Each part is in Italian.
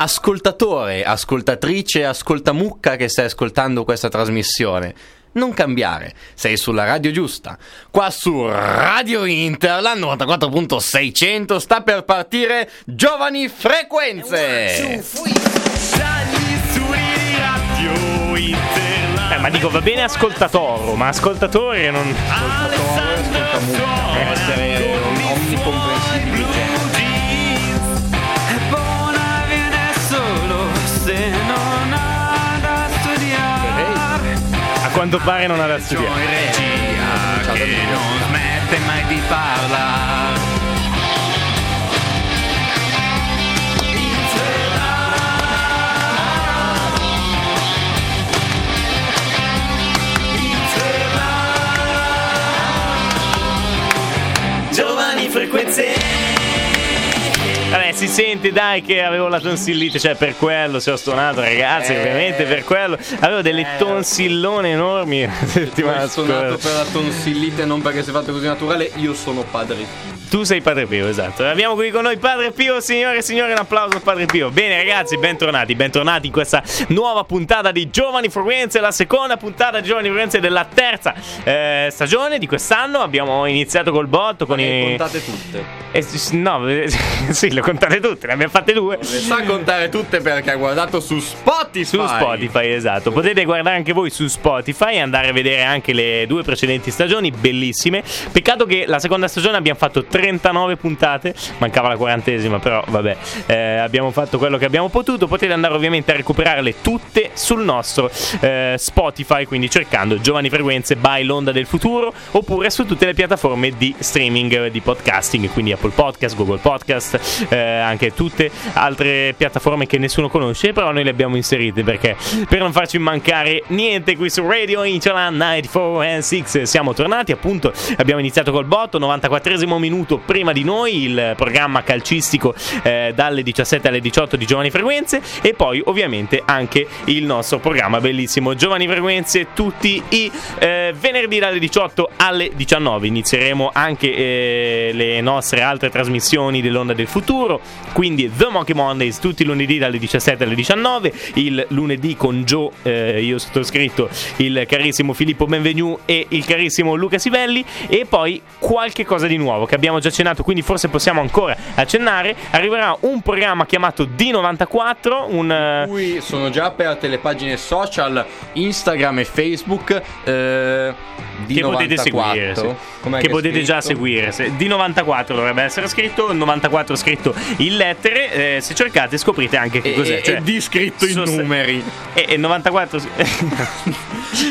Ascoltatore, ascoltatrice, ascoltamucca che stai ascoltando questa trasmissione. Non cambiare, sei sulla radio giusta. Qua su Radio Inter, la 94.600 sta per partire Giovani Frequenze. Eh, ma dico, va bene ascoltatore, ma ascoltatore non... Deve essere quanto pare non ha da studiare. in regia che non smette mai di parlare. Giovani frequenze Vabbè, si sente dai che avevo la tonsillite, cioè per quello se ho suonato, ragazzi, Eh. ovviamente per quello. Avevo delle tonsillone enormi la settimana Hai suonato scorsa. per la tonsillite non perché sei fatto così naturale, io sono padre. Tu sei Padre Pio, esatto. Abbiamo qui con noi Padre Pio, signore e signori, un applauso a Padre Pio. Bene, ragazzi, bentornati, bentornati in questa nuova puntata di Giovani Frequenze, la seconda puntata di Giovani Frequenze della terza eh, stagione di quest'anno. Abbiamo iniziato col botto con Le i. contate tutte. Eh, no, eh, sì, le contate tutte, ne abbiamo fatte due. Le sa contare tutte perché ha guardato su Spotify. Su Spotify, esatto. Potete guardare anche voi su Spotify e andare a vedere anche le due precedenti stagioni, bellissime. Peccato che la seconda stagione abbiamo fatto 39 puntate, mancava la quarantesima, però vabbè, eh, abbiamo fatto quello che abbiamo potuto. Potete andare ovviamente a recuperarle tutte sul nostro eh, Spotify, quindi cercando Giovani Frequenze by l'Onda del Futuro, oppure su tutte le piattaforme di streaming eh, di podcasting, quindi Apple Podcast, Google Podcast, eh, anche tutte altre piattaforme che nessuno conosce, però noi le abbiamo inserite perché per non farci mancare niente qui su Radio Inchola 94 and 6 siamo tornati, appunto abbiamo iniziato col botto, 94esimo minuto prima di noi, il programma calcistico eh, dalle 17 alle 18 di Giovani Frequenze e poi ovviamente anche il nostro programma bellissimo Giovani Frequenze tutti i eh, venerdì dalle 18 alle 19. Inizieremo anche eh, le nostre altre trasmissioni dell'Onda del Futuro, quindi The Monkey Mondays tutti i lunedì dalle 17 alle 19, il lunedì con Joe, eh, io sottoscritto il carissimo Filippo Benvenu e il carissimo Luca Sivelli e poi qualche cosa di nuovo che abbiamo già accennato, quindi forse possiamo ancora accennare, arriverà un programma chiamato D94, un... eh, Qui sono già aperte le pagine social Instagram e Facebook eh, di che potete 94. seguire, sì. Che potete già seguire. Se- Di 94 dovrebbe essere scritto, 94 scritto in lettere. eh, se cercate, scoprite anche che E, cos'è. e- cioè, di scritto in sost- numeri. E, e 94.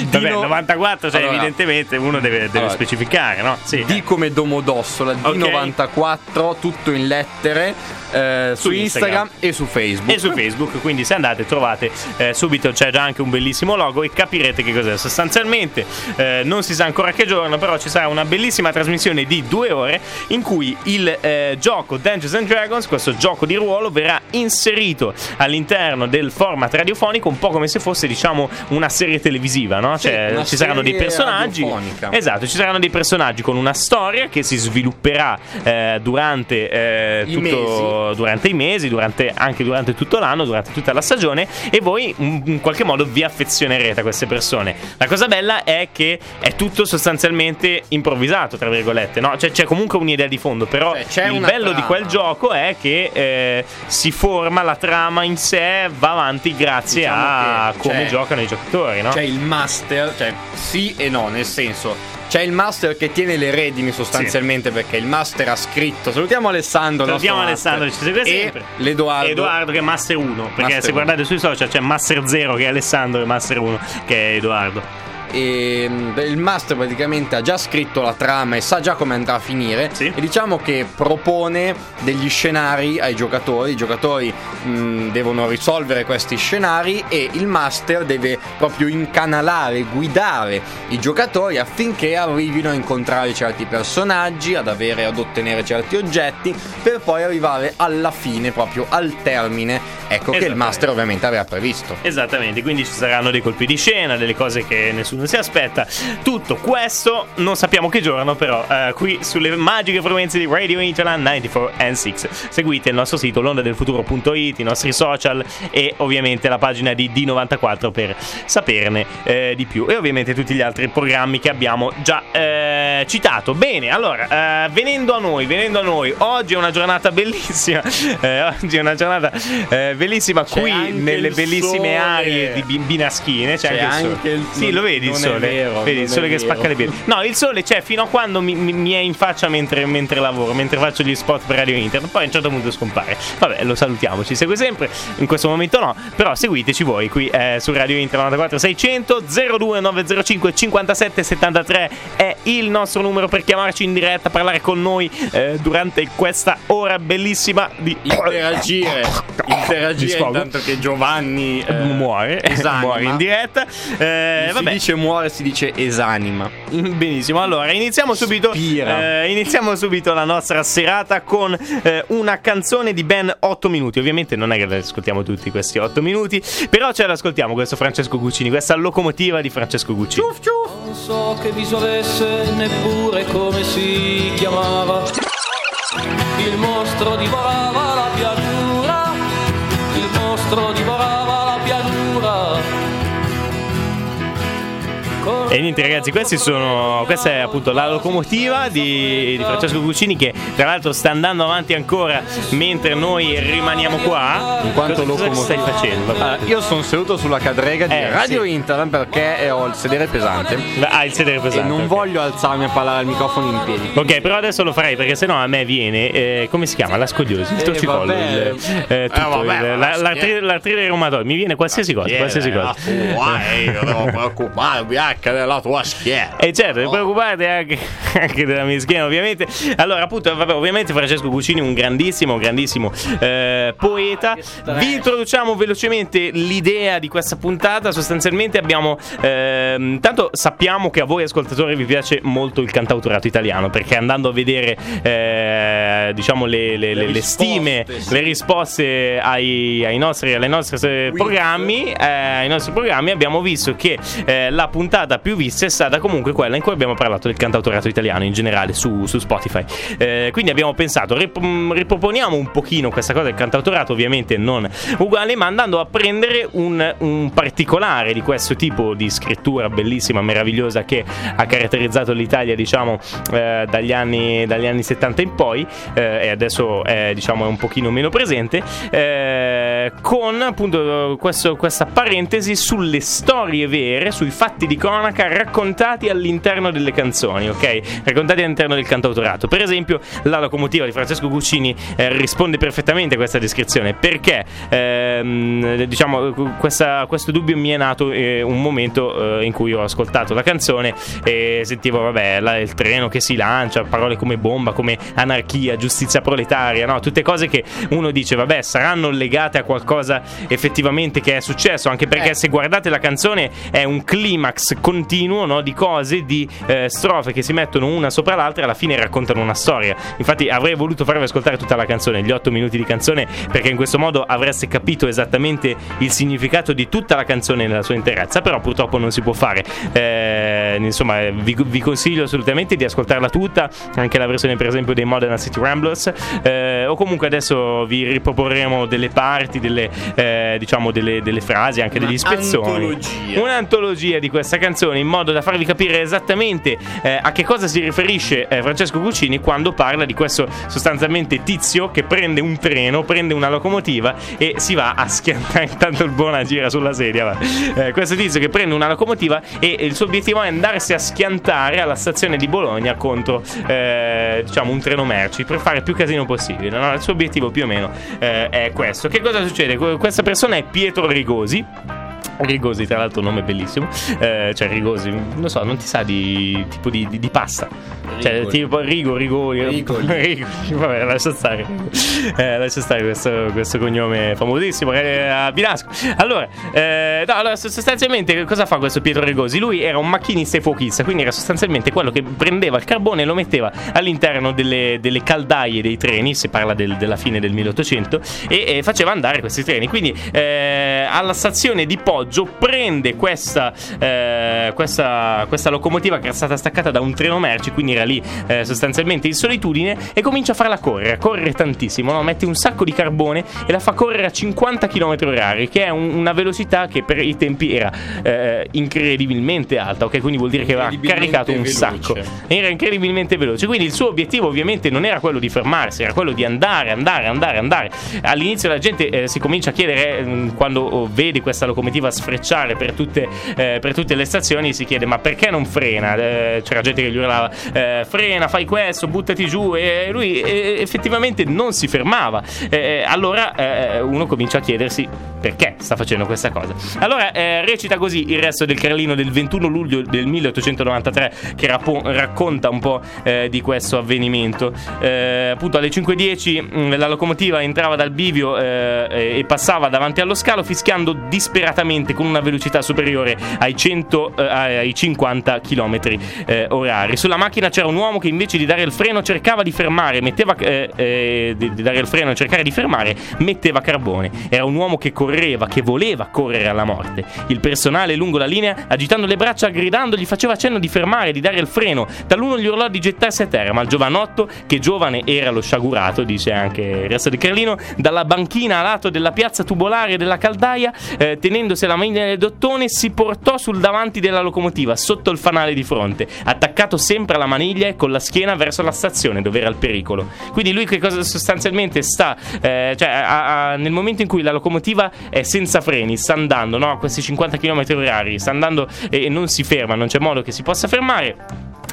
Vabbè, no- 94, cioè, Allora, evidentemente uno deve, deve allora, specificare, no? Sì. D come Domodossola, Ok. D94, tutto in lettere eh, su, Su Instagram, Instagram. e su Facebook. E su Facebook, quindi se andate trovate eh, subito c'è già anche un bellissimo logo e capirete che cos'è. Sostanzialmente eh, non si sa ancora che giorno, però ci sarà una bellissima trasmissione di due ore in cui il eh, gioco Dungeons and Dragons, questo gioco di ruolo, verrà inserito all'interno del format radiofonico, un po' come se fosse diciamo una serie televisiva, no? Sì, Cioè una ci saranno dei personaggi. Esatto, ci saranno dei personaggi con una storia che si svilupperà eh, durante eh, I tutto mesi. durante i mesi, durante- anche durante tutto l'anno, durante tutta la stagione e voi in, qualche modo vi affezionerete a queste persone. La cosa bella è che è tutto sostanzialmente improvvisato, tra virgolette, no? Cioè c'è comunque un'idea di fondo, però Cioè, il bello di trama. quel gioco è che eh, si forma la trama in sé, va avanti grazie Diciamo a che come c'è- giocano i giocatori, no? C'è il master, cioè sì e no, nel senso. C'è il master che tiene le redini sostanzialmente perché il master ha scritto. Salutiamo Alessandro. Salutiamo Alessandro, master. ci segue e sempre. L'Edoardo. Edoardo che è Master 1, perché Master se uno. guardate sui social c'è Master 0 che è Alessandro e Master 1 che è Edoardo. E mm, il master praticamente ha già scritto la trama e sa già come andrà a finire. Sì. E diciamo che propone degli scenari ai giocatori. I giocatori mh, devono risolvere questi scenari e il master deve proprio incanalare, guidare i giocatori affinché arrivino a incontrare certi personaggi, ad avere, ad ottenere certi oggetti, per poi arrivare alla fine, proprio al termine. Ecco che il master ovviamente aveva previsto. Esattamente, quindi ci saranno dei colpi di scena, delle cose che nessuno nessuno si aspetta tutto questo, non sappiamo che giorno, però eh, qui sulle magiche frequenze di Radio Interland 94 and 6. Seguite il nostro sito londadelfuturo.it, i nostri social e ovviamente la pagina di D94 per saperne eh, di più e ovviamente tutti gli altri programmi che abbiamo già eh, citato. Bene, allora, eh, venendo a noi, venendo a noi, oggi è una giornata bellissima, eh, oggi è una giornata eh, bellissima C'è qui nelle bellissime sole. aree di Bin- Binaschine, c'è, C'è anche il sole. anche il- Sì, lo vedi il non è sole? vero, vedi il sole che vero. spacca le piedi. No, il sole c'è fino a quando mi, mi- mi è in faccia mentre, mentre lavoro, mentre faccio gli spot per Radio Internet, poi a un certo punto scompare. Vabbè, lo salutiamo, ci segue sempre, in questo momento no, però seguiteci voi qui eh, su Radio Internet 94 600 02905 57 73 è il nostro numero per chiamarci in diretta, parlare con noi eh, durante questa ora bellissima di Interagire, interagire intanto che Giovanni eh, muore, muore in diretta. Eh, vabbè, dice muore, si dice esanima. Benissimo, allora iniziamo subito, eh, iniziamo subito la nostra serata con eh, una canzone di ben 8 minuti. Ovviamente non è che ascoltiamo tutti questi 8 minuti, però ce l'ascoltiamo questo Francesco Guccini, questa locomotiva di Francesco Guccini. Non so che viso avesse, neppure come si chiamava. Il mostro divorava la E niente ragazzi, questi sono, questa è appunto la locomotiva di, di Francesco Guccini che tra l'altro sta andando avanti ancora mentre noi rimaniamo qua. In quanto cosa, cosa stai locomotiva. facendo? Ah, io sono seduto sulla cadrega di Eh, Radio sì. Internet perché ho il sedere pesante Ah, il sedere pesante. e non ok. voglio alzarmi a parlare al microfono in piedi. Ok, però adesso lo farei perché sennò a me viene. eh, come si chiama? La scoliosi, il Eh, torcicollo, eh, tutto, vabbè, il- ma la- la l'artrite l'artrite reumatoide. Mi viene qualsiasi cosa, qualsiasi cosa. io devo preoccuparmi anche della tua schiena. E certo, non preoccupate anche, anche della mia schiena, ovviamente. Allora, appunto, vabbè, ovviamente Francesco Guccini, un grandissimo, grandissimo eh, poeta. Vi introduciamo velocemente l'idea di questa puntata. Sostanzialmente abbiamo. ehm, tanto sappiamo che a voi ascoltatori vi piace molto il cantautorato italiano, perché andando a vedere, eh, diciamo, le, le- le- le risposte, stime, sì. le risposte ai, ai nostri, alle nostre eh, programmi, eh, ai nostri programmi, abbiamo visto che eh, la puntata più vista è stata comunque quella in cui abbiamo parlato del cantautorato italiano in generale su, su Spotify. Eh, quindi abbiamo pensato, rip- mm, riproponiamo un pochino questa cosa del cantautorato, ovviamente non uguale, ma andando a prendere un, un particolare di questo tipo di scrittura bellissima, meravigliosa che ha caratterizzato l'Italia, diciamo, eh, dagli, anni, dagli anni 70 in poi, eh, e adesso è, diciamo, è un pochino meno presente, eh, con appunto questo- questa parentesi sulle storie vere, sui fatti di cronaca raccontati all'interno delle canzoni, ok? Raccontati all'interno del cantautorato. Per esempio, la locomotiva di Francesco Guccini eh, risponde perfettamente a questa descrizione perché, ehm, diciamo, questa- questo dubbio mi è nato eh, un momento eh, in cui ho ascoltato la canzone e sentivo, vabbè, la- il treno che si lancia, parole come bomba, come anarchia, giustizia proletaria, no? Tutte cose che uno dice, vabbè, saranno legate a qualcosa effettivamente che è successo, anche perché Eh. se guardate la canzone è un climax continuo no, di cose, di eh, strofe che si mettono una sopra l'altra e alla fine raccontano una storia. Infatti avrei voluto farvi ascoltare tutta la canzone, gli otto minuti di canzone, perché in questo modo avreste capito esattamente il significato di tutta la canzone nella sua interezza, però purtroppo non si può fare. Eh, insomma, vi, vi consiglio assolutamente di ascoltarla tutta, anche la versione per esempio dei Modern City Ramblers, eh, o comunque adesso vi riproporremo delle parti, delle, eh, diciamo delle, delle frasi, anche degli spezzoni. Antologia. Un'antologia di questa canzone in modo da farvi capire esattamente eh, a che cosa si riferisce eh, Francesco Guccini quando parla di questo sostanzialmente tizio che prende un treno, prende una locomotiva e si va a schiantare. Intanto il buona gira sulla sedia. Eh, questo tizio che prende una locomotiva e il suo obiettivo è andarsi a schiantare alla stazione di Bologna contro eh, diciamo un treno merci per fare più casino possibile. no? Il suo obiettivo più o meno eh, è questo. Che cosa succede? Que- Questa persona è Pietro Rigosi. Rigosi, tra l'altro, nome bellissimo. Eh, cioè, Rigosi, non so, non ti sa di tipo di, di- di pasta. Cioè, Rigoli. tipo Rigo, Rigori. Rigoli. Rigoli. Vabbè, lascia stare. Eh, lascia stare questo, questo cognome famosissimo. eh, a Binasco. Allora, eh, no, allora, sostanzialmente, cosa fa questo Pietro Rigosi? Lui era un macchinista e fuochista, quindi era sostanzialmente quello che prendeva il carbone e lo metteva all'interno delle, delle caldaie dei treni. Si parla del- della fine del 1800 e, e faceva andare questi treni. Quindi, eh, alla stazione di Poggio l'orologio, prende questa, eh, questa, questa locomotiva che era stata staccata da un treno merci, quindi era lì eh, sostanzialmente in solitudine, e comincia a farla correre, a correre tantissimo, no? mette un sacco di carbone e la fa correre a 50 km h che è un- una velocità che per i tempi era eh, incredibilmente alta, ok? Quindi vuol dire che aveva caricato un veloce. sacco. Era incredibilmente veloce. Quindi il suo obiettivo ovviamente non era quello di fermarsi, era quello di andare, andare, andare, andare. All'inizio la gente eh, si comincia a chiedere, eh, quando oh, vede questa locomotiva sfrecciare per tutte, eh, per tutte le stazioni, si chiede ma perché non frena? Eh, c'era gente che gli urlava eh, frena, fai questo, buttati giù e lui eh, effettivamente non si fermava. Eh, allora eh, uno comincia a chiedersi perché sta facendo questa cosa. Allora eh, recita così il resto del Carlino del 21 luglio del 1893 che rapo- racconta un po' eh, di questo avvenimento. Eh, appunto alle 5.10 mh, la locomotiva entrava dal bivio eh, e passava davanti allo scalo fischiando disperatamente con una velocità superiore ai, 100, eh, ai 50 km orari. Sulla macchina c'era un uomo che invece di dare il freno cercava di fermare, metteva eh, eh, di, di dare il freno e cercare di fermare, metteva carbone. Era un uomo che correva, che voleva correre alla morte. Il personale lungo la linea, agitando le braccia, gridando, gli faceva cenno di fermare, di dare il freno. Taluno gli urlò di gettarsi a terra, ma il giovanotto, che giovane era lo sciagurato, dice anche il resto di Carlino, dalla banchina a lato della piazza tubolare della caldaia, eh, tenendosi alla maniglia del dottone, si portò sul davanti della locomotiva, sotto il fanale di fronte, attaccato sempre alla maniglia e con la schiena verso la stazione dove era il pericolo. Quindi lui che cosa sostanzialmente sta, eh, cioè a- a- nel momento in cui la locomotiva è senza freni, sta andando no, a questi 50 km orari, sta andando e non si ferma, non c'è modo che si possa fermare.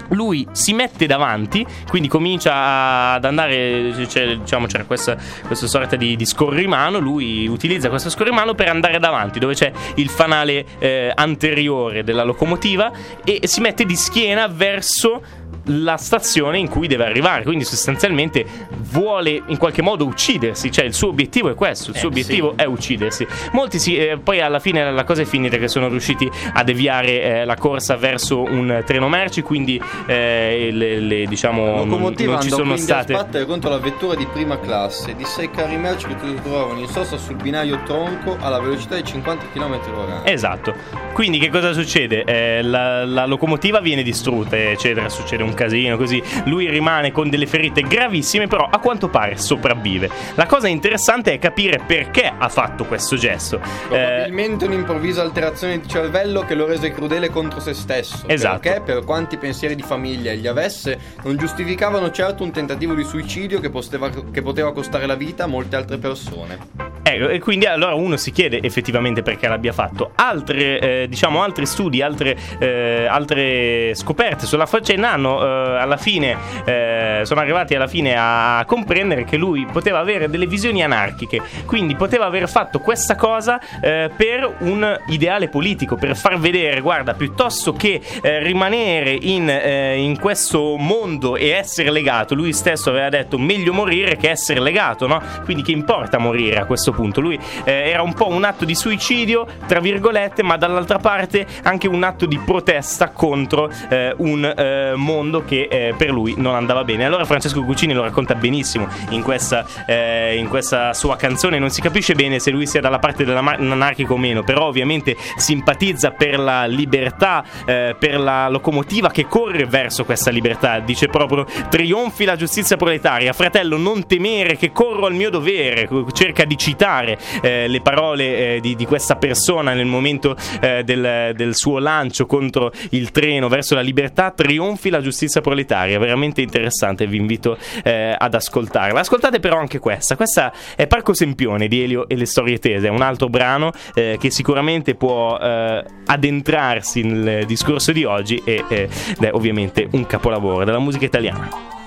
Lui si mette davanti, quindi comincia ad andare, c'è, diciamo, c'era questa, questa sorta di, di scorrimano, lui utilizza questo scorrimano per andare davanti, dove c'è il fanale eh, anteriore della locomotiva e si mette di schiena verso la stazione in cui deve arrivare, quindi sostanzialmente vuole in qualche modo uccidersi, cioè il suo obiettivo è questo, il suo Eh, obiettivo è uccidersi. Molti si, eh, poi alla fine la cosa è finita che sono riusciti a deviare eh, la corsa verso un treno merci, quindi eh, le, le- diciamo non, ci sono quindi a state sbattere contro la vettura di prima classe di sei carri merci che si trovavano in sosta sul binario tronco alla velocità di 50 km h Esatto. Quindi che cosa succede? Eh, la, la locomotiva viene distrutta, eccetera, succede un casino così. Lui rimane con delle ferite gravissime, però a quanto pare sopravvive. La cosa interessante è capire perché ha fatto questo gesto. Eh, Probabilmente un'improvvisa alterazione di cervello che lo rese crudele contro se stesso. Esatto. Perché, per quanti pensieri di famiglia gli avesse, non giustificavano certo un tentativo di suicidio che, posteva- che poteva costare la vita a molte altre persone. Ecco, e quindi allora uno si chiede effettivamente perché l'abbia fatto. Altre, eh, diciamo, altri studi, altre, eh, altre scoperte sulla faccenda hanno eh, alla fine, eh, sono arrivati alla fine a comprendere che lui poteva avere delle visioni anarchiche, quindi poteva aver fatto questa cosa eh, per un ideale politico, per far vedere, guarda, piuttosto che eh, rimanere in, eh, in questo mondo e essere legato, lui stesso aveva detto meglio morire che essere legato, no? Quindi che importa morire a questo punto? Lui eh, era un po' un atto di suicidio, tra virgolette, ma dall'altra parte anche un atto di protesta contro eh, un eh, mondo che eh, per lui non andava bene. Allora Francesco Cucini lo racconta benissimo in questa, eh, in questa sua canzone, non si capisce bene se lui sia dalla parte dell'anarchico o meno, però ovviamente simpatizza per la libertà, eh, per la locomotiva che corre verso questa libertà. Dice proprio trionfi la giustizia proletaria, fratello non temere che corro al mio dovere, cerca di citare eh, le parole eh, di, di questa persona nel momento eh, del, del suo lancio contro il treno verso la libertà, trionfi la giustizia proletaria, veramente interessante, vi invito eh, ad ascoltarla. Ascoltate però anche questa, questa è Parco Sempione di Elio e le storie tese, è un altro brano eh, che sicuramente può eh, addentrarsi nel discorso di oggi eh, ed è ovviamente un capolavoro della musica italiana.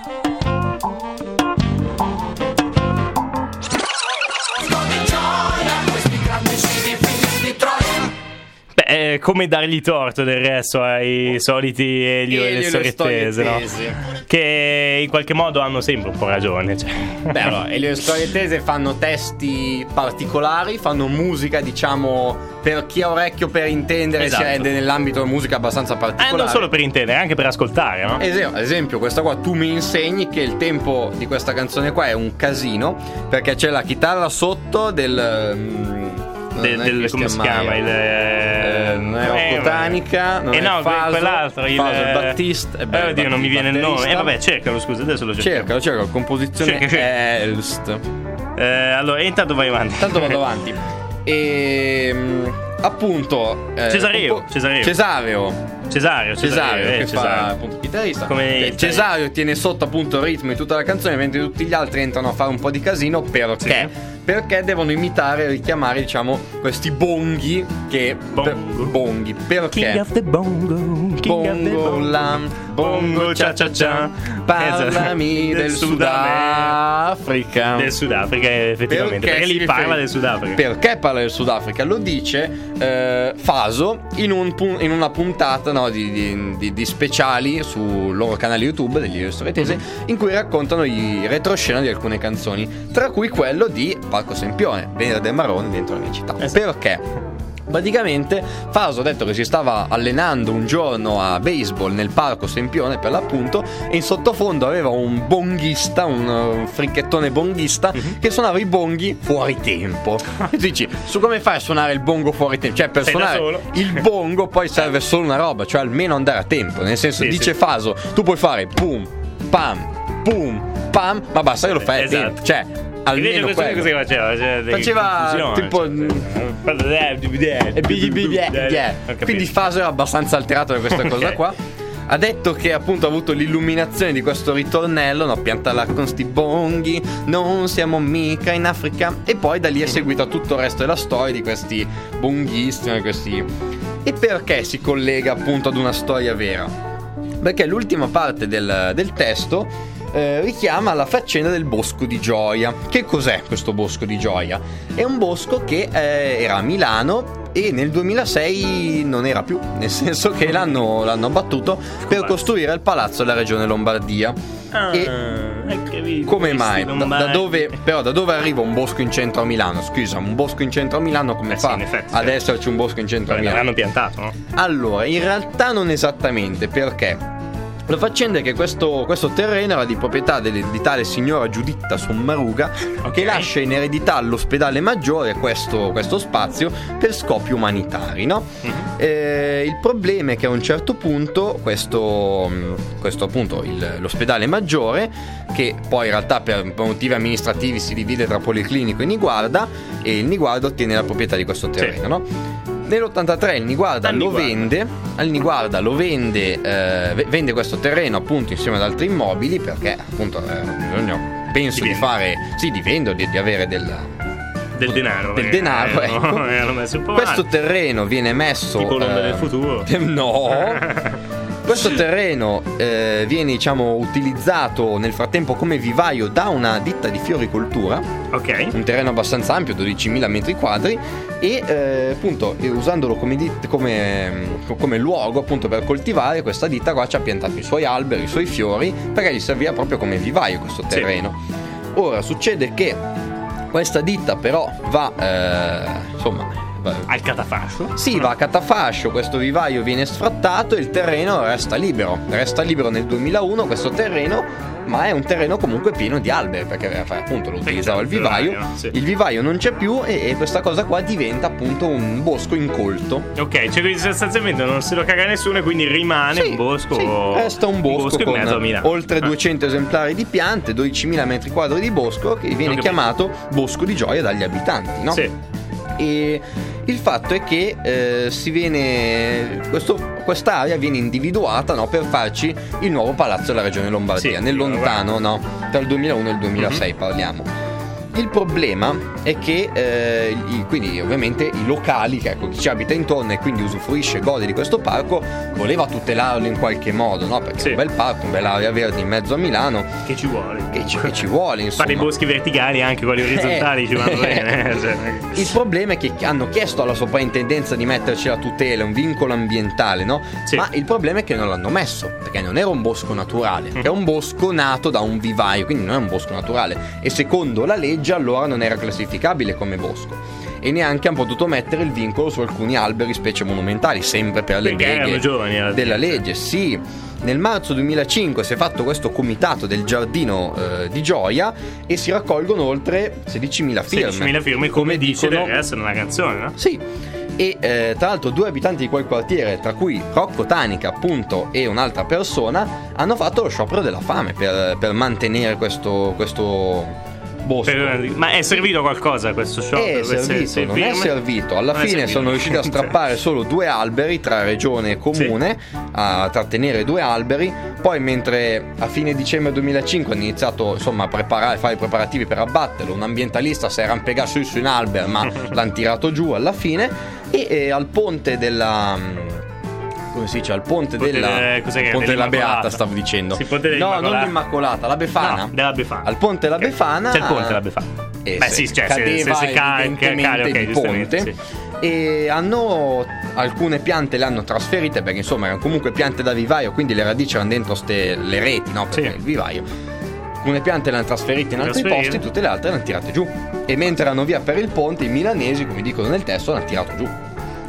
È come dargli torto del resto ai soliti Elio e le storie tese, no? Che in qualche modo hanno sempre un po' ragione. Cioè. Beh, allora, e le storie tese fanno testi particolari, fanno musica, diciamo, per chi ha orecchio per intendere, Esatto. cioè, nell'ambito della musica abbastanza Eh, particolare. non solo per intendere, anche per ascoltare, no? Esempio, ad esempio, questa qua tu mi insegni che il tempo di questa canzone qua è un casino perché c'è la chitarra sotto del. mm, Del- è del- come si chiama? Il, non è Eh, Rocco Tanica, non eh è no, Faso, quell'altro, il Faso è Battista. Eh, beh, oddio, non mi viene il nome. batterista. Eh, vabbè, cercalo, scusa, adesso lo cerco. Cercalo, cercalo, composizione Cerca, cerca. Elst. Eh, allora, intanto vai avanti. Tanto vado avanti. E mm, appunto eh, Cesareo, compo- Cesareo. Cesareo. Cesario, Cesario, eh, che fa Cesario. appunto il chitarrista. Come Eh, il- Cesario tiene sotto appunto il ritmo di tutta la canzone, mentre tutti gli altri entrano a fare un po' di casino perché? Sì. Perché devono imitare e richiamare, diciamo, questi bonghi che Bongo. per- bonghi. Perché? King of the bongo, king of the Bongo lam, bongo cia cia cia. Parlami Esatto. del Sudafrica. Del Sudafrica, effettivamente. Perché, si lì parla del Sudafrica. Perché parla del Sudafrica? Lo dice eh, Faso in, un pun- in una puntata no, di, di- di- di speciali sul loro canale YouTube degli Illustrated Mhm. in cui raccontano i retroscena di alcune canzoni, tra cui quello di Parco Sempione, Venere del Marrone dentro la mia città. Esatto. Perché? Praticamente Faso ha detto che si stava allenando un giorno a baseball nel parco Sempione per l'appunto e in sottofondo aveva un bonghista, un, uh, fricchettone bonghista Mhm. che suonava i bonghi fuori tempo. E dici, su come fai a suonare il bongo fuori tempo? Cioè per Sei suonare il bongo poi serve solo una roba, cioè almeno andare a tempo. Nel senso, Sì, dice sì. Faso, tu puoi fare pum, pam, pum, pam, ma basta che lo fai a Esatto. tempo. Cioè, almeno questo cosa faceva? Cioè, Faceva tipo- cioè, E eh. Ho capito. Quindi Faso era abbastanza alterato da questa cosa qua. Ha detto che appunto ha avuto l'illuminazione di questo ritornello, no? Piantala con sti bonghi, non siamo mica in Africa. E poi da lì è seguito tutto il resto della storia di questi bonghisti, questi... E perché si collega appunto ad una storia vera? Perché l'ultima parte del, del testo eh, richiama la faccenda del bosco di Gioia. Che cos'è questo bosco di Gioia? È un bosco che eh, era a Milano e nel 2006 non era più, nel senso che l'hanno, l'hanno abbattuto per costruire il palazzo della regione Lombardia. Ah, E capito, come mai? Da, da dove, però da dove arriva un bosco in centro a Milano? Scusa, un bosco in centro a Milano come Eh sì, fa in effetti, ad sì. esserci un bosco in centro a Milano? l'hanno piantato, no? Allora, in realtà non esattamente, perché? La faccenda è che questo, questo terreno era di proprietà delle- di tale signora Giuditta Sommaruga Ok. che lascia in eredità all'ospedale maggiore questo, questo spazio per scopi umanitari, no? Mhm. Eh, il problema è che a un certo punto questo, questo appunto il- l'ospedale maggiore, che poi in realtà per motivi amministrativi si divide tra Policlinico e Niguarda, e il Niguarda ottiene la proprietà di questo terreno, no? Nell'83 il Niguarda lo vende, al Niguarda lo vende, eh, ve- vende questo terreno appunto insieme ad altri immobili perché appunto eh, penso Di fare, sì di vendere, di, di avere del, Del denaro. del eh, denaro. eh, ecco. no, eh, Questo terreno viene messo... Tipo l'onda eh, del futuro. No. Questo terreno eh, viene diciamo utilizzato nel frattempo come vivaio da una ditta di fioricoltura, Ok. un terreno abbastanza ampio, 12.000 metri quadri e eh, appunto usandolo come, dit- come, come luogo appunto per coltivare questa ditta qua ci ha piantato i suoi alberi, i suoi fiori perché gli serviva proprio come vivaio questo Sì. terreno. Ora succede che questa ditta però va eh, insomma Al catafascio. sì, va a catafascio, questo vivaio viene sfrattato e il terreno resta libero. Resta libero nel 2001 questo terreno, ma è un terreno comunque pieno di alberi, perché eh, appunto lo utilizzava il il vivaio. sì. Il vivaio non c'è più e, e questa cosa qua diventa appunto un bosco incolto. Ok, cioè quindi sostanzialmente non se lo caga nessuno e quindi rimane Sì, un bosco. sì, resta un bosco, in mezzo a con Milano. oltre Eh. 200 esemplari di piante, 12.000 metri quadri di bosco che viene chiamato bosco di gioia dagli abitanti, no? Sì. E il fatto è che eh, si viene. questo- quest'area viene individuata no, per farci il nuovo palazzo della regione Lombardia, Sì, nel lontano, no? Tra il 2001 e il 2006 Mhm. parliamo. Il problema è che eh, i- quindi ovviamente i locali, che ecco, chi ci abita intorno e quindi usufruisce e gode di questo parco, voleva tutelarlo in qualche modo, no? Perché Sì. è un bel parco, un bell'area verde in mezzo a Milano, Che ci vuole. che ci, che ci vuole insomma. Fare i boschi verticali anche quelli orizzontali ci vanno bene. eh, cioè, Il problema è che hanno chiesto alla soprintendenza di metterci la tutela, un vincolo ambientale, no? Sì. Ma il problema è che non l'hanno messo, perché non era un bosco naturale, Mm. è un bosco nato da un vivaio, quindi non è un bosco naturale. E secondo la legge allora non era classificabile come bosco. E neanche hanno potuto mettere il vincolo su alcuni alberi, specie monumentali, sempre per le giovani alla fine. della legge. Sì, nel marzo 2005 si è fatto questo comitato del giardino eh, di Gioia e si raccolgono oltre 16.000 firme. 16.000 firme come, dice dicono deve essere una canzone, no? sì. e eh, tra l'altro due abitanti di quel quartiere, tra cui Rocco Tanica appunto e un'altra persona, hanno fatto lo sciopero della fame per, per mantenere questo, questo bosco. Per- ma è servito qualcosa questo show? È servito, non è servito. Alla Non fine servito. sono riusciti a strappare solo due alberi tra regione e comune, a trattenere due alberi. Poi, mentre a fine dicembre 2005 hanno iniziato insomma, a preparare, fare i preparativi per abbatterlo, un ambientalista si era impiegato su su un albero, ma l'hanno tirato giù alla fine. E eh, al ponte della. Come si dice? Al ponte, Ponte della. de- è? ponte della. Beata, stavo dicendo. Sì, ponte no, non l'Immacolata, la Befana. No, della Befana. Al ponte della. Befana. C'è il ponte della Befana. Eh, Beh, se- sì, cioè, se- cadeva se ca- evidentemente cade, ok, di giustamente, ponte sì. e hanno alcune piante le hanno trasferite perché insomma erano comunque piante da vivaio quindi le radici erano dentro ste, le reti no perché Sì. il vivaio alcune piante le hanno trasferite in altri posti tutte le altre le hanno tirate giù e mentre erano via per il ponte i milanesi come dicono nel testo l'hanno tirato giù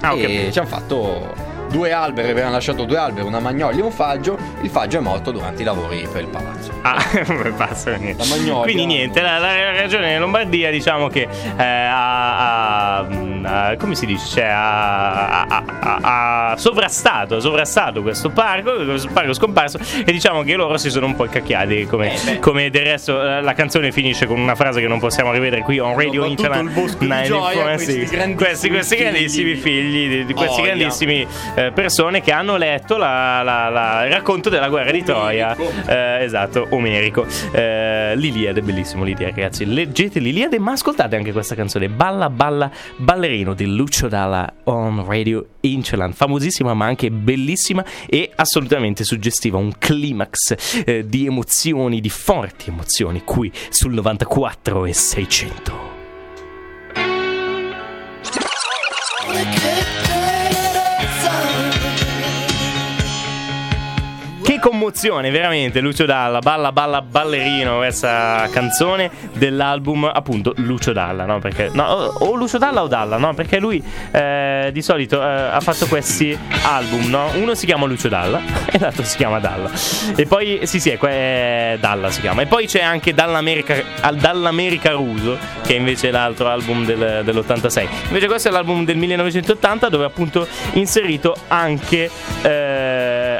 Ah, e ci hanno fatto due alberi avevano lasciato due alberi una magnolia e un faggio il faggio è morto durante i lavori per il palazzo Ah, basta niente. La Magnolia. Quindi niente, la, la regione Lombardia diciamo che eh, ha, ha- ha- come si dice? Cioè, ha, ha- ha- ha sovrastato, sovrastato questo parco, questo parco scomparso e diciamo che loro si sono un po' cacchiati come, Eh, come del resto eh, la canzone finisce con una frase che non possiamo rivedere qui on Radio battuto Internet. il bosco di 94, gioia, sì. questi grandissimi questi, questi figli. grandissimi figli di, di questi Voglia. grandissimi eh, persone che hanno letto la- la- la- il racconto della guerra di Troia. Eh, esatto, Omerico. Eh, L'Iliade, bellissimo l'Iliade, ragazzi. Leggete l'Iliade, ma ascoltate anche questa canzone. Balla, balla, ballerino di Lucio Dalla on Radio Inceland. Famosissima, ma anche bellissima e assolutamente suggestiva. Un climax eh, di emozioni, di forti emozioni, qui sul 94 e 600. Commozione, veramente, Lucio Dalla, balla balla ballerino, questa canzone dell'album appunto Lucio Dalla, no? Perché, no, o Lucio Dalla o Dalla, no? Perché lui eh, di solito eh, ha fatto questi album, no? Uno si chiama Lucio Dalla e l'altro si chiama Dalla. E poi, sì sì, è que- Dalla si chiama. E poi c'è anche Dall'America, al- Dall'America Ruso, che è invece l'altro album del- dell'86. Invece questo è l'album del 1980 dove è appunto inserito anche eh,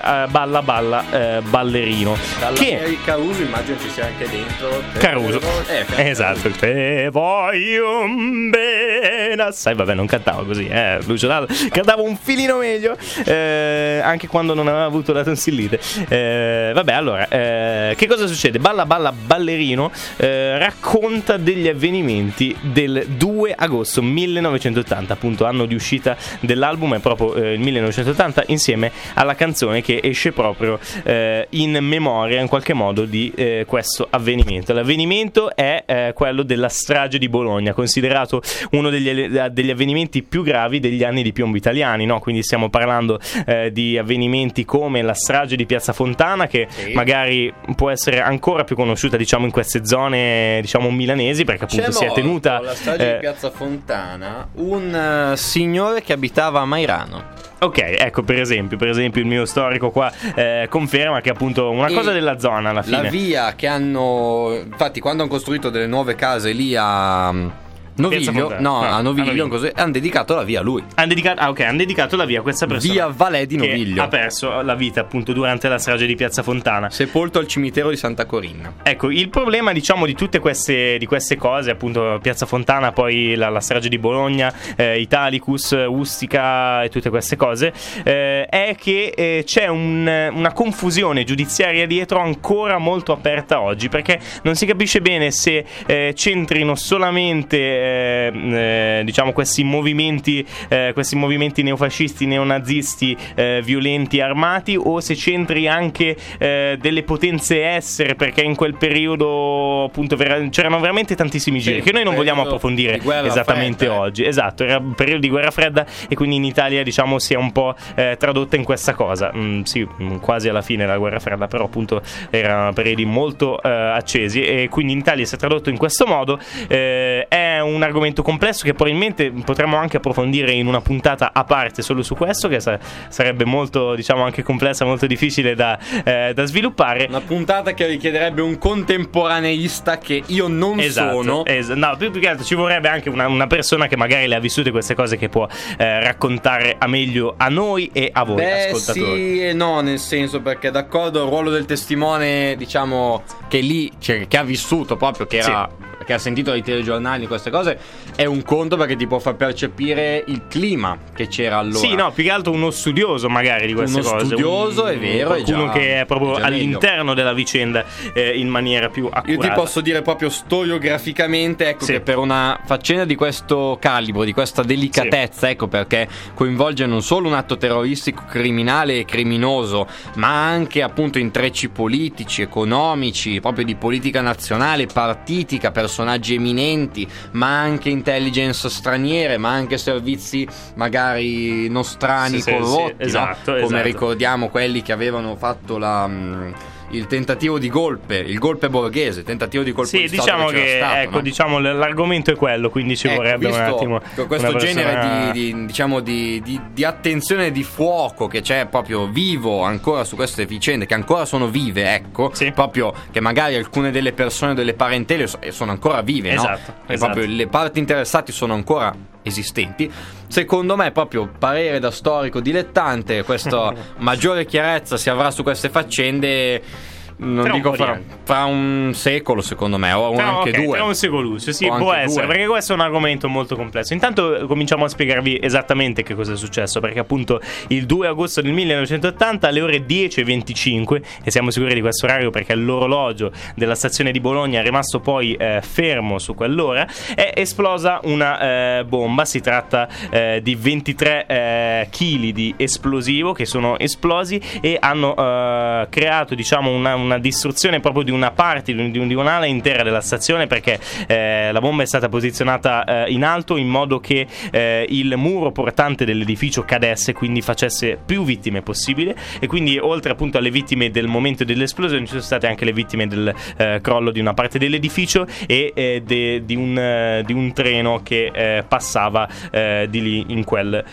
eh, Balla Balla eh, Ballerino. Che Caruso immagino ci sia anche dentro Caruso. eh, Esatto, te voglio bene. Sai, vabbè, non cantavo così, eh. Lucio Dalla cantava un filino meglio. eh, anche quando non aveva avuto la tonsillite. Eh, vabbè, allora, eh, che cosa succede? Balla Balla Ballerino eh, racconta degli avvenimenti del 2 agosto 1980, appunto, anno di uscita dell'album, è proprio eh, il 1980, insieme alla canzone che esce proprio eh, in memoria, in qualche modo, di eh, questo avvenimento. L'avvenimento è eh, quello della strage di Bologna, considerato uno degli, degli avvenimenti più gravi degli anni di piombo italiani, no? quindi stiamo parlando eh, di avvenimenti come la strage di Piazza Fontana, che Sì. magari può essere ancora più conosciuta diciamo in queste zone diciamo milanesi, perché appunto C'è si è tenuta... alla strage eh, di Piazza Fontana un eh, signore che abitava a Mairano. Ok, ecco per esempio, per esempio il mio storico qua eh, conferma che appunto una E cosa della zona alla fine. La via che hanno. Infatti, quando hanno costruito delle nuove case lì a. Noviglio, no, No, a Noviglio, hanno dedicato la via a lui. Hanno dedicato, ah, ok, hanno dedicato la via a questa persona. Via Valè di Noviglio. ha perso la vita appunto durante la strage di Piazza Fontana. Sepolto al cimitero di Santa Corinna. Ecco, il problema, diciamo, di tutte queste, di queste cose, appunto, Piazza Fontana, poi la, la strage di Bologna, eh, Italicus, Ustica e tutte queste cose, eh, è che eh, c'è un- una confusione giudiziaria dietro ancora molto aperta oggi, perché non si capisce bene se eh, c'entrino solamente, eh, eh, diciamo, questi movimenti, eh, questi movimenti neofascisti, neonazisti, eh, violenti, armati, o se c'entri anche eh, delle potenze estere, perché in quel periodo appunto vera- c'erano veramente tantissimi giri Sì, che noi non vogliamo approfondire esattamente fredda, eh. oggi. Esatto, era un periodo di guerra fredda e quindi in Italia diciamo si è un po' eh, tradotta in questa cosa. Mm, sì, mm, quasi alla fine della guerra fredda, però appunto erano periodi molto accesi e quindi in Italia si è tradotto in questo modo. È un un argomento complesso che probabilmente potremmo anche approfondire in una puntata a parte solo su questo, che sa- sarebbe molto, diciamo, anche complessa, molto difficile da, eh, da sviluppare. Una puntata che richiederebbe un contemporaneista che io non Esatto, sono. es- no, più, più che altro ci vorrebbe anche una, una persona che magari le ha vissute queste cose che può eh, raccontare a meglio a noi e a voi Beh, ascoltatori. sì e no, nel senso perché d'accordo il ruolo del testimone, diciamo, che lì, cioè, che ha vissuto proprio, che era che ha sentito dai telegiornali queste cose, è un conto perché ti può far percepire il clima che c'era allora. Sì, no, più che altro uno studioso magari di queste Uno cose. studioso, Un- è vero, è Qualcuno già- che è proprio è all'interno della vicenda eh, in maniera più accurata. Io ti posso dire proprio storiograficamente, ecco, Sì. che per una faccenda di questo calibro, di questa delicatezza, ecco, perché coinvolge non solo un atto terroristico, criminale e criminoso, ma anche appunto intrecci politici, economici, proprio di politica nazionale, partitica, personaggi eminenti, ma anche intelligence straniere, ma anche servizi magari nostrani Sì, sì, corrotti, sì, no? esatto, come esatto. ricordiamo quelli che avevano fatto la... mh, il tentativo di golpe, il golpe borghese, tentativo di colpo Sì, di diciamo che che stato, ecco, no? diciamo, l'argomento è quello, quindi ci Ecco, vorrebbe un attimo. que- questo una persona- genere di, di- diciamo di, di- attenzione di fuoco che c'è proprio vivo ancora su queste vicende che ancora sono vive ecco Sì. proprio che magari alcune delle persone delle parentele so- sono ancora vive no? Esatto, e esatto. proprio le parti interessate sono ancora esistenti. Secondo me proprio parere da storico dilettante questa maggiore chiarezza si avrà su queste faccende non Tra dico fra, fra un secolo secondo me o Tra, anche ok, due tra un secoluccio, sì, O può essere, due. perché questo è un argomento molto complesso. Intanto eh, cominciamo a spiegarvi esattamente che cosa è successo, perché appunto il 2 agosto del 1980 alle ore 10.25, e siamo sicuri di questo orario perché l'orologio della stazione di Bologna è rimasto poi eh, fermo su quell'ora, è esplosa una eh, bomba, si tratta eh, di 23 eh, kg di esplosivo che sono esplosi e hanno eh, creato diciamo una, una distruzione proprio di una parte, di, un- di un- di un'ala intera della stazione perché eh, la bomba è stata posizionata eh, in alto in modo che eh, il muro portante dell'edificio cadesse, quindi facesse più vittime possibile e quindi oltre appunto alle vittime del momento dell'esplosione ci sono state anche le vittime del eh, crollo di una parte dell'edificio e eh, de- di, un, eh, di un treno che passava di lì in quel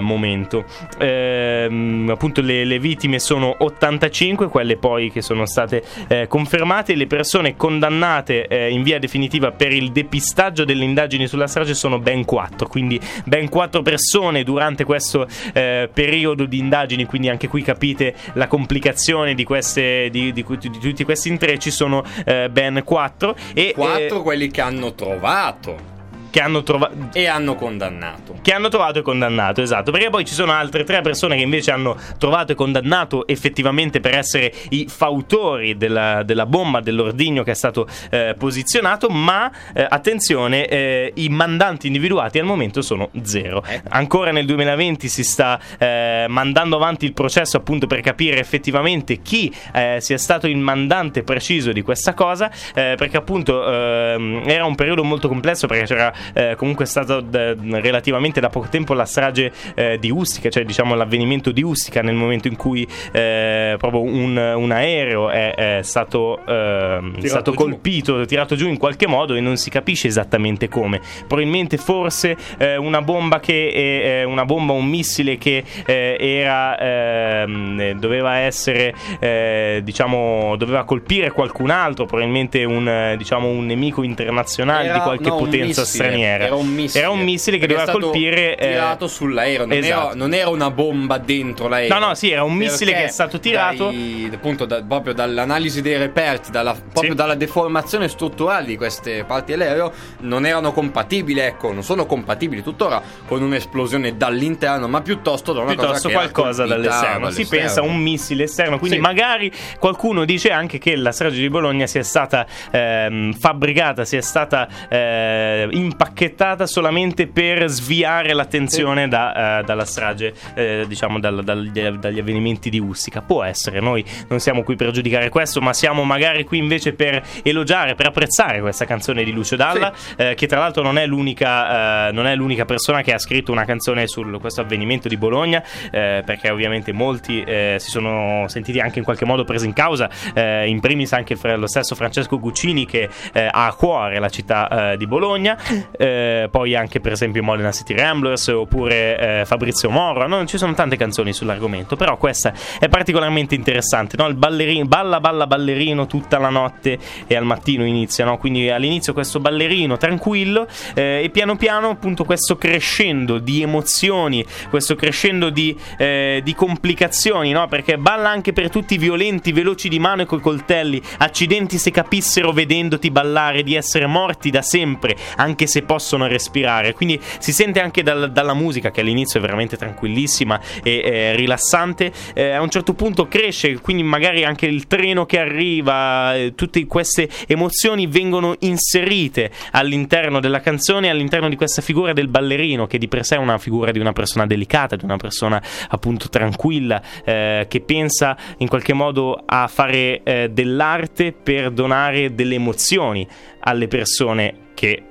momento. Ehm, appunto le, le vittime sono 85, quelle poi che sono state eh, confermate, le persone condannate eh, in via definitiva per il depistaggio delle indagini sulla strage sono ben 4, quindi ben 4 persone durante questo eh, periodo di indagini, quindi anche qui capite la complicazione di, queste, di, di- di tutti questi intrecci, sono eh, ben 4 e quattro eh, quelli che hanno trovato che hanno trovato e hanno condannato. che hanno trovato e condannato, esatto, perché poi ci sono altre tre persone che invece hanno trovato e condannato effettivamente per essere i fautori della, della bomba, dell'ordigno che è stato eh, posizionato, ma eh, attenzione, eh, i mandanti individuati al momento sono zero. Ecco. Ancora nel 2020 si sta eh, mandando avanti il processo appunto per capire effettivamente chi eh, sia stato il mandante preciso di questa cosa, eh, perché appunto ehm, era un periodo molto complesso perché c'era eh, comunque stato d- relativamente da poco tempo la strage eh, di Ustica, cioè diciamo l'avvenimento di Ustica nel momento in cui eh, proprio un, un aereo è, è stato, ehm, è stato colpito, tirato giù in qualche modo e non si capisce esattamente come. Probabilmente forse eh, una bomba che è, è una bomba, un missile che eh, era ehm, eh, doveva essere eh, diciamo doveva colpire qualcun altro, probabilmente un eh, diciamo un nemico internazionale Era- di qualche no, potenza missile. Straniera. Era un missile. Era un missile che doveva colpire eh, tirato sull'aereo, non, esatto. era, non era una bomba dentro l'aereo. No, no, sì, era un missile che è stato tirato. dai- appunto, da- proprio dall'analisi dei reperti, dalla, proprio Sì. dalla deformazione strutturale di queste parti dell'aereo, non erano compatibili, ecco, non sono compatibili tuttora con un'esplosione dall'interno, ma piuttosto da una piuttosto cosa qualcosa colpita dall'esterno. Si pensa a un missile esterno, quindi Sì. magari qualcuno dice anche che la strage di Bologna sia stata ehm, fabbricata, sia stata eh, impacchettata solamente per sviare l'attenzione da, eh, dalla strage, eh, diciamo dal- dal- dagli avvenimenti di Ustica. Può essere, noi non siamo qui per giudicare questo, ma siamo magari qui invece per elogiare, per apprezzare questa canzone di Lucio Dalla, eh, che tra l'altro non è l'unica, eh, non è l'unica persona che ha scritto una canzone su questo avvenimento di Bologna, eh, perché ovviamente molti eh, si sono sentiti anche in qualche modo presi in causa, in primis anche fra- lo stesso Francesco Guccini che ha a cuore la città di Bologna. Eh, poi anche per esempio Modena City Ramblers oppure eh, Fabrizio Moro, no? ci sono tante canzoni sull'argomento, però questa è particolarmente interessante, no? il ballerino, balla balla ballerino tutta la notte e al mattino inizia, no? quindi all'inizio questo ballerino tranquillo eh, e piano piano appunto questo crescendo di emozioni, questo crescendo di, eh, di complicazioni, no? perché balla anche per tutti i violenti, veloci di mano e coi coltelli, accidenti se capissero vedendoti ballare di essere morti da sempre, anche se possono respirare, quindi si sente anche dal- dalla musica che all'inizio è veramente tranquillissima e eh, rilassante, eh, a un certo punto cresce, quindi magari anche il treno che arriva, eh, tutte queste emozioni vengono inserite all'interno della canzone, all'interno di questa figura del ballerino, che di per sé è una figura di una persona delicata, di una persona appunto tranquilla, eh, che pensa in qualche modo a fare eh, dell'arte per donare delle emozioni alle persone che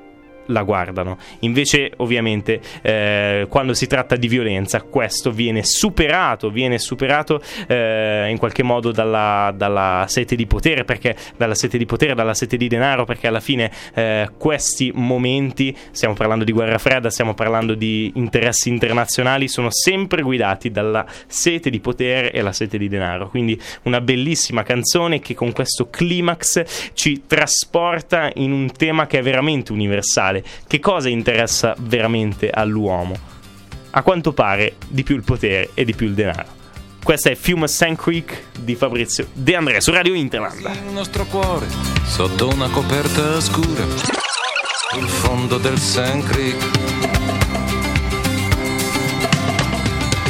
la guardano. Invece, ovviamente, eh, quando si tratta di violenza, questo viene superato, viene superato eh, in qualche modo dalla, dalla, sete di potere, perché dalla sete di potere, dalla sete di denaro, perché alla fine eh, questi momenti, stiamo parlando di guerra fredda, stiamo parlando di interessi internazionali, sono sempre guidati dalla sete di potere e la sete di denaro. Quindi una bellissima canzone che con questo climax ci trasporta in un tema che è veramente universale che cosa interessa veramente all'uomo? A quanto pare di più il potere e di più il denaro. Questa è Fiume Sand Creek di Fabrizio De André su Radio Interland. Il nostro cuore sotto una coperta scura. Il fondo del Sand Creek.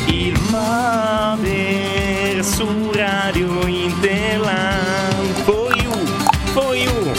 Il Maver su Radio Interland. For you, for you.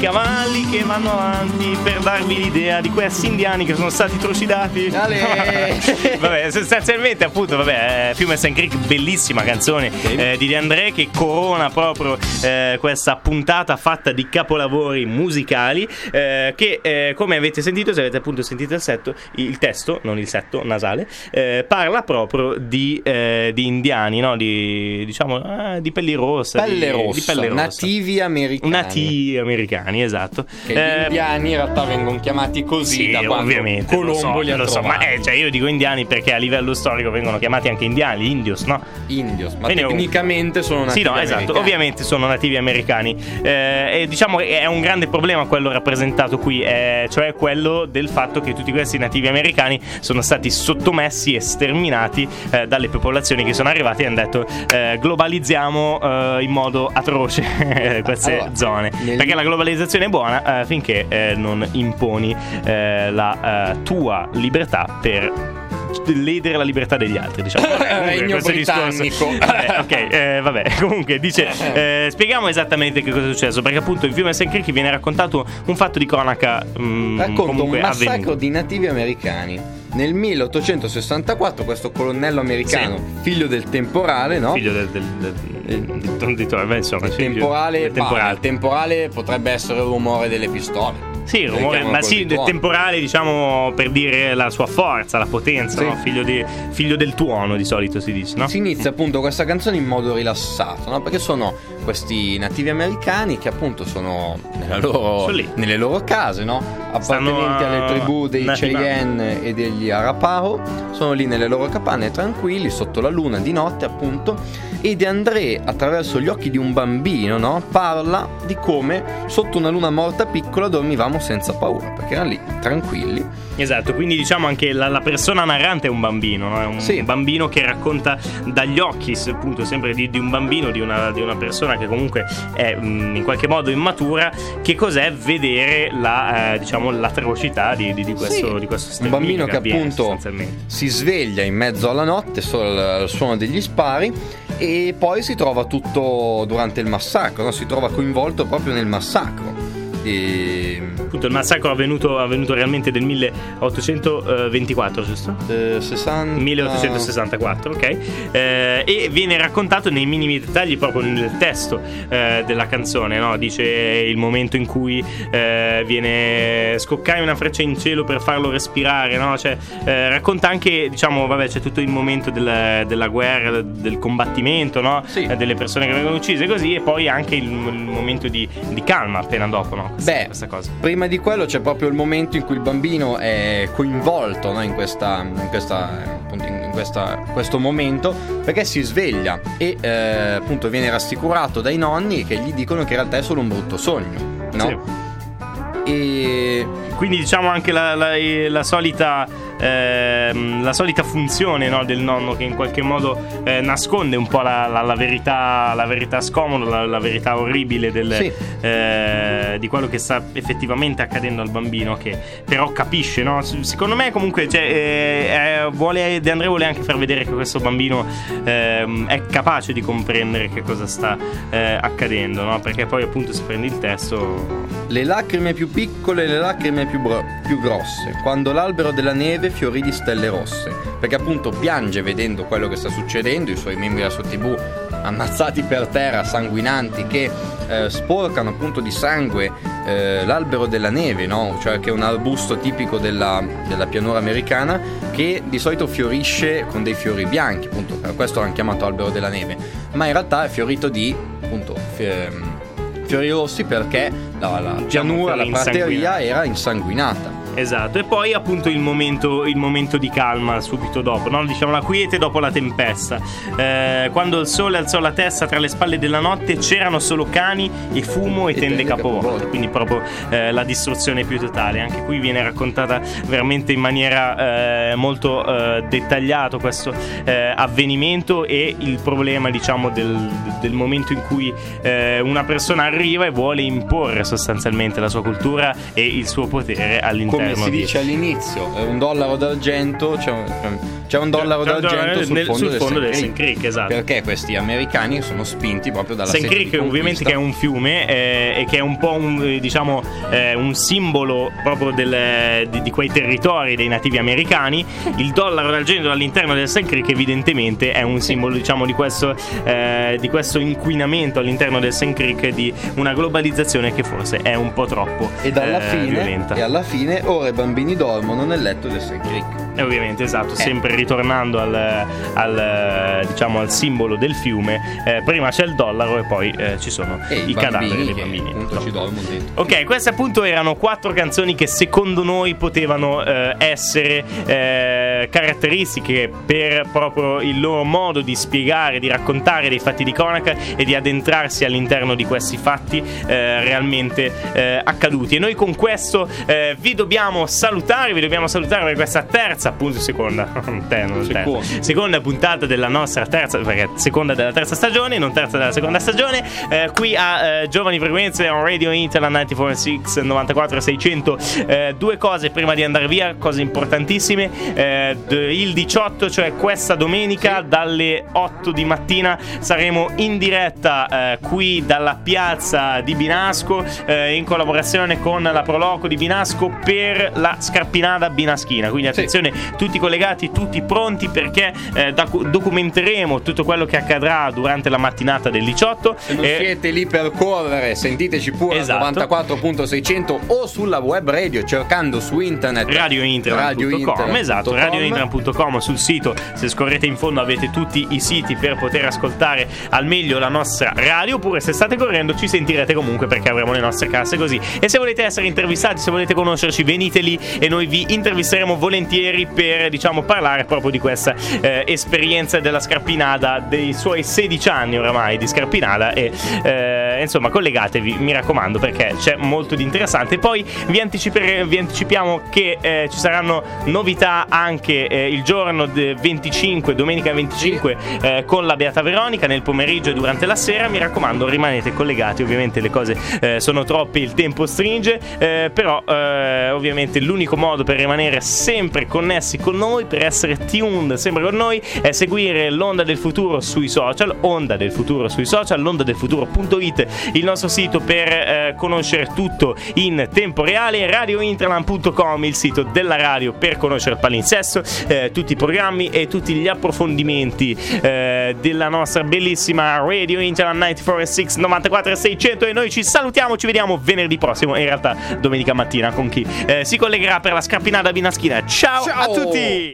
Cavalli che vanno avanti per darvi l'idea di questi indiani che sono stati trucidati. Vabbè, sostanzialmente, appunto, vabbè, eh, Fiume Sand Creek, bellissima canzone eh, di De André che corona proprio eh, questa puntata fatta di capolavori musicali. eh, che, eh, come avete sentito, se avete appunto sentito il, setto, il testo, non il setto nasale, eh, parla proprio di, di indiani, no? Di diciamo di pelli rosse. Pelle di, rossa, di pelle rossa. nativi americani. Nativi americani, esatto. Gli Eh, indiani in realtà vengono chiamati così sì, da quando ovviamente. Colombo li ha lo so, ma eh, cioè, io dico indiani perché a livello storico vengono chiamati anche indiani, gli indios, no? Indios, ma Quindi tecnicamente sono Sì, nativi no, esatto, americani. ovviamente sono nativi americani. Eh, e diciamo che è un grande problema quello rappresentato qui, eh, cioè quello del fatto che tutti questi nativi americani sono stati sottomessi e sterminati eh, dalle popolazioni che sono arrivate e hanno detto eh, globalizziamo eh, in modo atroce queste Allora, zone. nel- Perché la globalizzazione è buona eh, finché eh, non imponi eh, la eh, tua libertà per ledere la libertà degli altri, diciamo. Regno questo britannico. Vabbè, ok, eh, vabbè, comunque dice, eh, spieghiamo esattamente che cosa è successo, perché appunto in Fiume Sand Creek viene raccontato un fatto di cronaca mm, Racconta un massacro avvenuto. di nativi americani. Nel 1864 questo colonnello americano, figlio del temporale, no? Figlio del, del, del, del- del- di Torre, beh, insomma, Il temporale, del ma temporale. il temporale potrebbe essere il rumore delle pistole. Sì, il rumore, ma sì, del temporale, diciamo, per dire la sua forza, la potenza, Sì. no? figlio, di- figlio del tuono di solito si dice, no? Si inizia appunto questa canzone in modo rilassato, no? Perché sono questi nativi americani che appunto sono loro- nelle loro case, no? Appartenenti Stanno, alle tribù dei. Cheyenne e degli Arapaho, sono lì nelle loro capanne tranquilli, sotto la luna di notte appunto, e De André attraverso gli occhi di un bambino, no? Parla di come sotto una luna morta piccola dormivamo senza paura, perché erano lì tranquilli. Esatto, quindi diciamo anche la, la persona narrante è un bambino, no? È un Sì. bambino che racconta dagli occhi, appunto, sempre di, di un bambino, di una, di una persona che comunque è mm, in qualche modo immatura, che cos'è vedere la, eh, diciamo, l'atrocità di, di- di questo, Sì, di questo un bambino che avviene, appunto si sveglia in mezzo alla notte solo al suono degli spari e poi si trova tutto durante il massacro, no? si trova coinvolto proprio nel massacro. E, Appunto, il massacro è avvenuto, avvenuto realmente del 1824, giusto? eh, 60 1864, ok? Eh, e viene raccontato nei minimi dettagli proprio nel testo eh, della canzone, no? Dice il momento in cui eh, viene scoccai una freccia in cielo per farlo respirare, no? Cioè, eh, racconta anche, diciamo, vabbè, c'è tutto il momento del- della guerra, del combattimento, no? Sì. Eh, delle persone che vengono uccise così, e poi anche il, il momento di, di calma appena dopo, no? Beh, questa cosa. prima di quello c'è proprio il momento in cui il bambino è coinvolto no, in, questa, in, questa, in questa- questo momento perché si sveglia e eh, appunto viene rassicurato dai nonni che gli dicono che in realtà è solo un brutto sogno. No? Sì. E Quindi diciamo anche la, la- la solita, ehm, la solita funzione no, del nonno che in qualche modo eh, nasconde un po' la, la- la verità, la verità scomoda, la, verità orribile del- Sì. eh, di quello che sta effettivamente accadendo al bambino che però capisce. No? Secondo me comunque cioè, eh, vuole, De André vuole anche far vedere che questo bambino ehm, è capace di comprendere che cosa sta eh, accadendo, no? perché poi appunto se prendi il testo... le lacrime più piccole e le lacrime più, bro- più grosse, quando l'albero della neve fiorì di stelle rosse, perché appunto piange vedendo quello che sta succedendo, i suoi membri della sua tv ammazzati per terra, sanguinanti, che eh, sporcano appunto di sangue eh, l'albero della neve, no? cioè che è un arbusto tipico della, della pianura americana che di solito fiorisce con dei fiori bianchi, appunto per questo l'hanno chiamato albero della neve, ma in realtà è fiorito di appunto fi- fiori rossi perché la, la pianura, la fiori prateria era insanguinata. Esatto, e poi appunto il momento, il momento di calma subito dopo, no? diciamo la quiete dopo la tempesta. Eh, quando il sole alzò la testa tra le spalle della notte c'erano solo cani e fumo e, E tende tende capovolte, capovolte. quindi proprio eh, la distruzione più totale. Anche qui viene raccontata veramente in maniera eh, molto eh, dettagliato questo eh, avvenimento e il problema diciamo del, del momento in cui eh, una persona arriva e vuole imporre sostanzialmente la sua cultura e il suo potere all'interno Come si di- dice all'inizio, è un dollaro d'argento, c'è un, c'è un dollaro C'è un d'argento sul nel- fondo, sul del, fondo del Sand Creek, esatto. Perché questi americani sono spinti proprio dalla sete Creek ovviamente che è un fiume eh, e che è un po' un, eh, diciamo, eh, un simbolo proprio del- di, di quei territori dei nativi americani. Il dollaro d'argento all'interno del Sand Creek evidentemente è un simbolo diciamo, di, questo, eh, di questo inquinamento all'interno del Sand Creek di una globalizzazione che forse è un po' troppo Ed alla, eh, fine, violenta. e alla fine ora i bambini dormono nel letto del Sand Creek. Eh, ovviamente, esatto, sempre ritornando al, al, diciamo, al simbolo del fiume, eh, prima c'è il dollaro e poi eh, ci sono E i, cadaveri dei bambini. dentro. Ok, queste appunto erano quattro canzoni che secondo noi potevano eh, essere eh, caratteristiche per proprio il loro modo di spiegare, di raccontare dei fatti di cronaca e di addentrarsi all'interno di questi fatti eh, realmente eh, accaduti. E noi con questo eh, vi dobbiamo salutare, vi dobbiamo salutare per questa terza, appunto seconda, te, terza. Seconda. seconda puntata della nostra terza, perché seconda della terza stagione, non terza della seconda stagione, eh, qui a eh, Giovani Frequenze on Radio Inter 946 94 600 eh, due cose prima di andare via cose importantissime. Eh, il 18 cioè questa domenica dalle 8 di mattina saremo in diretta eh, qui dalla piazza di Binasco eh, in collaborazione con la Proloco di Binasco per la scarpinata binaschina. Quindi attenzione tutti collegati tutti pronti perché eh, docu- documenteremo tutto quello che accadrà durante la mattinata del 18 Se non e- siete lì per correre, sentiteci pure Esatto. al 94.600 o sulla web radio cercando su internet radiointernet.com radiointernet.com. esatto radiointernet.com sul sito se scorrete in fondo avete tutti i siti per poter ascoltare al meglio la nostra radio oppure se state correndo ci sentirete comunque perché avremo le nostre casse così e se volete essere intervistati se volete conoscerci venite lì e noi vi intervisteremo volentieri per diciamo parlare proprio di questa eh, esperienza della Scarpinada dei suoi 16 anni oramai di Scarpinada e eh, insomma collegatevi mi raccomando perché c'è molto di interessante. Poi vi, vi anticipiamo che eh, ci saranno novità anche eh, il giorno de- 25 domenica 25 eh, con la Beata Veronica nel pomeriggio e durante la sera. Mi raccomando rimanete collegati ovviamente le cose eh, sono troppe il tempo stringe eh, però eh, ovviamente l'unico modo per rimanere sempre connessi con noi per essere tuned sempre con noi è seguire l'onda del futuro sui social onda del futuro sui social l'onda del futuro.it il nostro sito per eh, conoscere tutto in tempo reale radiointerland.com il sito della radio per conoscere il palinsesto eh, tutti i programmi e tutti gli approfondimenti eh, della nostra bellissima Radio Interland 946 94 600 e noi ci salutiamo ci vediamo venerdì prossimo in realtà domenica mattina con chi eh, si collegherà per la scarpinata binaschina ciao. Ciao. a tutti